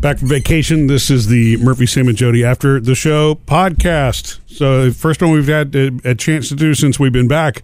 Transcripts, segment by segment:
Back from vacation. This is the Murphy, Sam, and Jody After the Show podcast. So, the first one we've had a, a chance to do since we've been back,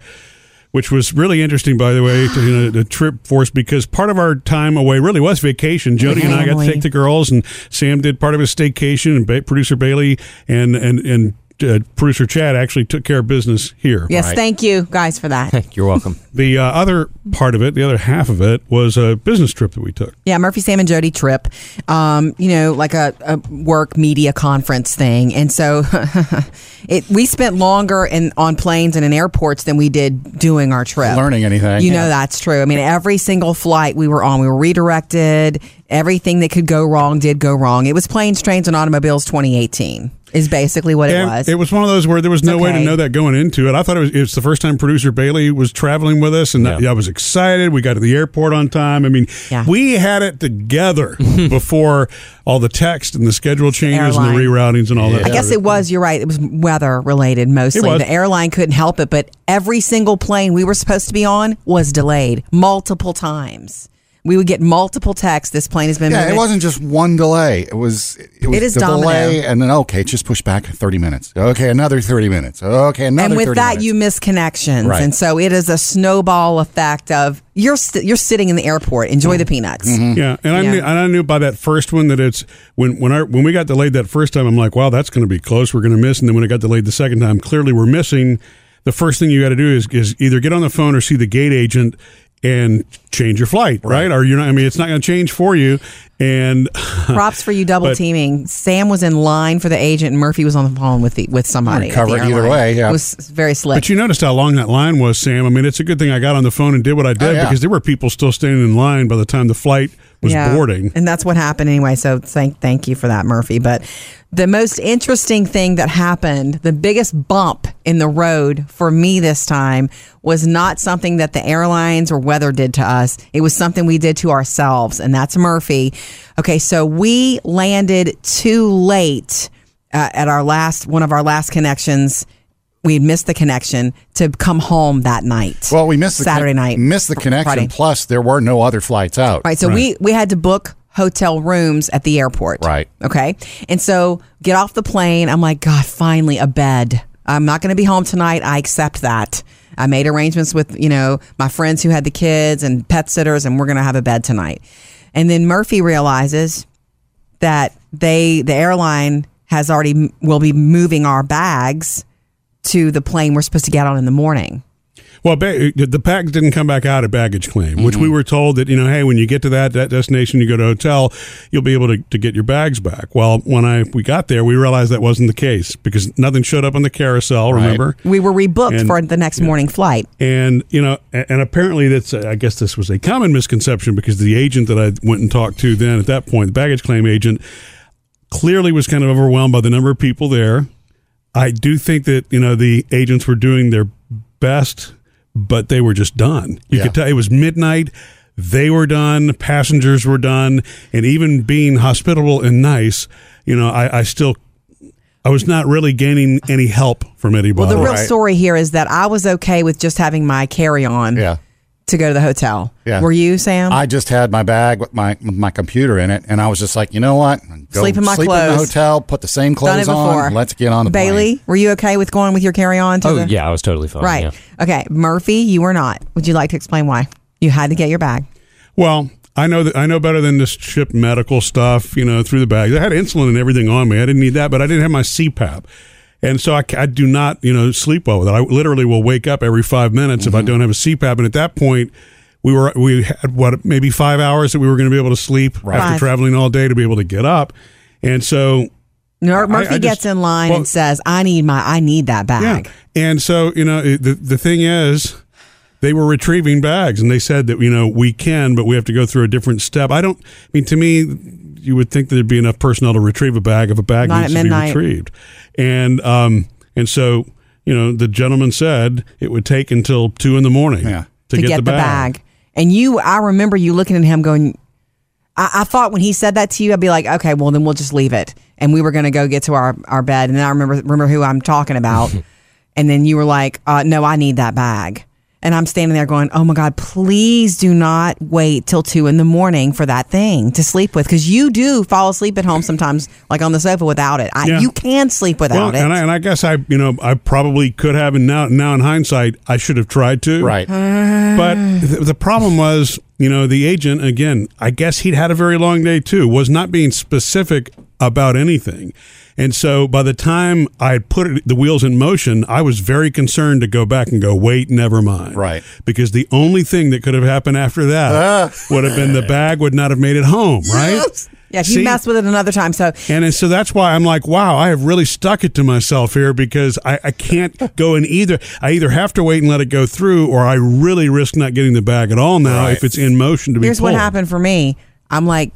which was really interesting, by the way, to, you know, the trip for us because part of our time away really was vacation. Jody and I got to take the girls, and Sam did part of his staycation, and ba- producer Bailey and and and uh, producer Chad actually took care of business here. Yes, Right. thank you guys for that. You're welcome. The uh, other part of it, the other half of it, was a business trip that we took. Yeah, Murphy, Sam, and Jody trip. Um, you know, like a, a work media conference thing, and so it we spent longer in on planes and in airports than we did doing our trip. Learning anything. You yeah. know that's true. I mean, every single flight we were on, we were redirected. Everything that could go wrong did go wrong. It was planes, trains, and automobiles 2018 is basically what it was. It was one of those where there was no way to know that going into it. I thought it was, it was the first time producer Bailey was traveling with us, and Yeah. I was excited. We got to the airport on time. I mean, Yeah. we had it together before all the text and the schedule changes and the reroutings and all that. I guess it was. You're right. It was weather related mostly. The airline couldn't help it, but every single plane we were supposed to be on was delayed multiple times. We would get multiple texts. This plane has been Yeah, moving. it wasn't just one delay. It was it was It is the domino. delay, and then okay, just push back thirty minutes. Okay, another thirty minutes. Okay, another. and with 30 that, minutes. you miss connections, Right. and so it is a snowball effect of you're st- you're sitting in the airport. Enjoy the mm-hmm. peanuts. Mm-hmm. Yeah, and I Yeah. knew, and I knew by that first one that it's when when our when we got delayed that first time, I'm like, wow, that's going to be close. We're going to miss. And then when it got delayed the second time, clearly we're missing. The first thing you got to do is is either get on the phone or see the gate agent and change your flight, right? Or you're not. I mean, it's not going to change for you. And Props for you double But- teaming. Sam was in line for the agent, and Murphy was on the phone with the with somebody. at the Cover either way, yeah. it was very slick. But you noticed how long that line was, Sam. I mean, it's a good thing I got on the phone and did what I did Oh, yeah. because there were people still standing in line by the time the flight was boarding. And that's what happened anyway. So thank thank you for that, Murphy. But the most interesting thing that happened, the biggest bump in the road for me this time was not something that the airlines or weather did to us. It was something we did to ourselves, and that's Murphy. Okay, so we landed too late uh, at our last one of our last connections. We missed the connection to come home that night. well, we missed the Saturday con- night. Missed the connection. Friday. Plus, there were no other flights out. Right. So we we had to book hotel rooms at the airport. Right. Okay. And so get off the plane. I'm like, God, finally a bed. I'm not going to be home tonight. I accept that. I made arrangements with you know my friends who had the kids and pet sitters, and we're going to have a bed tonight. And then Murphy realizes that they the airline has already will be moving our bags to the plane we're supposed to get on in the morning. Well, ba- the bags didn't come back out of baggage claim, which Mm-hmm. we were told that, you know, hey, when you get to that, that destination, you go to a hotel, you'll be able to, to get your bags back. Well, when I we got there, we realized that wasn't the case because nothing showed up on the carousel, remember? We were rebooked And- for the next morning flight. And, you know, a- and apparently that's, uh, I guess this was a common misconception because the agent that I went and talked to then at that point, the baggage claim agent, clearly was kind of overwhelmed by the number of people there. I do think that, you know, the agents were doing their best, but they were just done. You Yeah. could tell it was midnight. They were done. Passengers were done. And even being hospitable and nice, you know, I, I still, I was not really gaining any help from anybody. Well, the real Right. story here is that I was okay with just having my carry on Yeah. To go to the hotel. Yeah. Were you, Sam? I just had my bag with my with my computer in it, and I was just like, you know what? Go Sleep in my sleep in the clothes. hotel, put the same clothes on. Let's get on the plane. Bailey, were you okay with going with your carry on Oh the yeah, I was totally fine. Right. yeah. Okay. Murphy, you were not. Would you like to explain why? You had to get your bag. Well, I know that I know better than to ship medical stuff, you know, through the bags. I had insulin and everything on me. I didn't need that, but I didn't have my CPAP. And so I, I do not, you know, sleep well with it. I literally will wake up every five minutes if I mm-hmm. don't have a CPAP. And at that point, we were we had what maybe five hours that we were going to be able to sleep after Right. traveling all day to be able to get up. And so Murphy I gets just- in line well- and says, "I need my, I need that bag." Yeah. And so, you know, the the thing is they were retrieving bags and they said that, you know, we can, but we have to go through a different step. I don't I mean to me you would think there'd be enough personnel to retrieve a bag if a bag Not needs to be retrieved. And um and so, you know, the gentleman said it would take until two in the morning Yeah. to, to, get, get, the bag. And you, I remember you looking at him going, I, I thought when he said that to you, I'd be like, okay, well then we'll just leave it. And we were going to go get to our, our bed. And then I remember, remember who I'm talking about. and then you were like, uh, no, I need that bag. And I'm standing there going, oh my God, please do not wait till two in the morning for that thing to sleep with. Cause you do fall asleep at home sometimes, like on the sofa without it. I, Yeah. You can sleep without Well, it. and I, and I guess I, you know, I probably could have, and now, now in hindsight, I should have tried to. Right. But th- the problem was, you know, the agent again. I guess he'd had a very long day too. Was not being specific about anything, and so by the time I had put it, the wheels in motion, I was very concerned to go back and go, wait, never mind. Right. Because the only thing that could have happened after that would have been the bag would not have made it home. Right. yeah, if you See? mess with it another time. So And then- so that's why I'm like, wow, I have really stuck it to myself here because I, I can't go in either. I either have to wait and let it go through, or I really risk not getting the bag at all now Right. if it's in motion to be here's what happened for me. I'm like,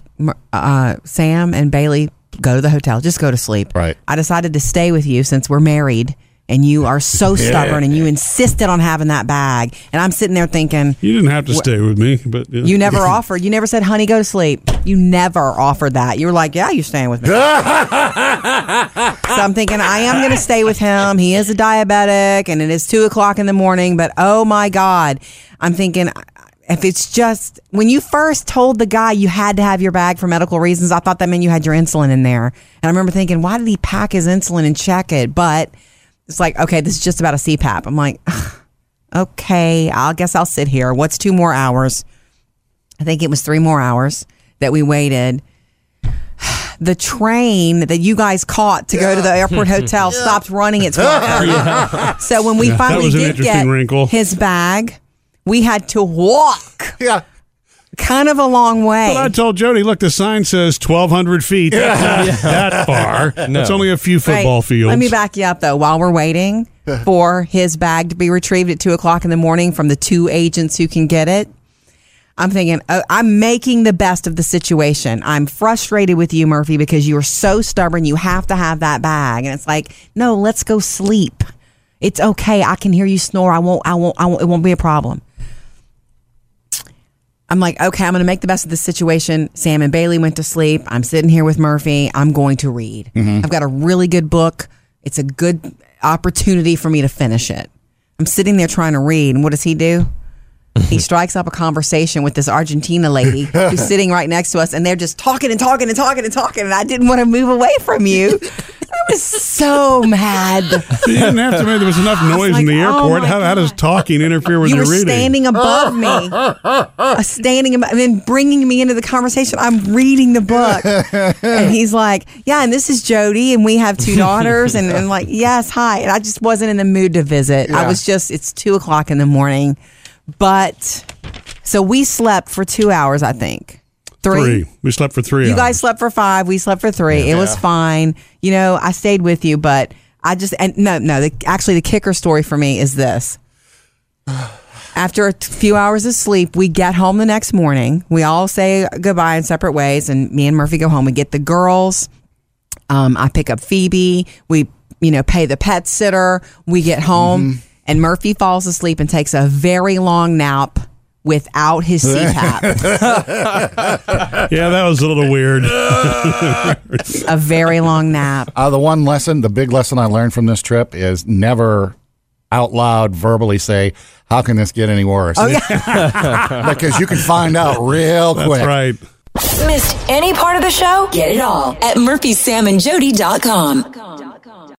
uh, Sam and Bailey, go to the hotel. Just go to sleep. Right. I decided to stay with you since we're married and you are so stubborn and you insisted on having that bag. And I'm sitting there thinking, You didn't have to stay with me, but yeah. you never offered. You never said, honey, go to sleep. You never offered that. You were like, yeah, you're staying with me. so I'm thinking, I am going to stay with him. He is a diabetic and it is two o'clock in the morning, but oh my God. I'm thinking, if it's just when you first told the guy you had to have your bag for medical reasons, I thought that meant you had your insulin in there. And I remember thinking, why did he pack his insulin and check it? But it's like, okay, this is just about a CPAP. I'm like, okay, I guess I'll sit here. What's two more hours? I think it was three more hours that we waited. The train that you guys caught to go to the airport hotel stopped running its clock. So when we Yeah, finally did get wrinkle. his bag, we had to walk Yeah. kind of a long way. Well, I told Jody, look, the sign says 1,200 feet. That's not that far. That's only a few football Right. fields. Let me back you up though. While we're waiting for his bag to be retrieved at two o'clock in the morning from the two agents who can get it, I'm thinking oh, I'm making the best of the situation. I'm frustrated with you, Murphy, because you are so stubborn. You have to have that bag, and it's like, no, let's go sleep. It's okay. I can hear you snore. I won't. I won't. I won't. It won't be a problem. I'm like, okay, I'm going to make the best of the situation. Sam and Bailey went to sleep. I'm sitting here with Murphy. I'm going to read. Mm-hmm. I've got a really good book. It's a good opportunity for me to finish it. I'm sitting there trying to read. And what does he do? he strikes up a conversation with this Argentina lady who's sitting right next to us, and they're just talking and talking and talking and talking. And I didn't want to move away from you. I was so mad. you didn't have to. There was enough noise like, in the oh airport. my how, how does talking interfere with you your were reading? standing above me, uh, standing above, and then bringing me into the conversation. I'm reading the book, and he's like, "Yeah, and this is Jody, and we have two daughters." And I'm like, "Yes, hi." And I just wasn't in the mood to visit. I was just. It's two o'clock in the morning, but so we slept for two hours. I think Three. We slept for three you hours. guys slept for five. We slept for three. It was fine. You know, I stayed with you, but I just and no, no. The, actually, the kicker story for me is this. After a t- few hours of sleep, we get home the next morning. We all say goodbye in separate ways, and me and Murphy go home. We get the girls. Um, I pick up Phoebe. We, you know, pay the pet sitter. We get home, and Murphy falls asleep and takes a very long nap without his CPAP. yeah, that was a little weird. a very long nap. Uh, the one lesson, the big lesson I learned from this trip is never out loud verbally say, "How can this get any worse?" Oh yeah, because you can find out real That's quick. right. Missed any part of the show? Get it all at murphysamandjody.com.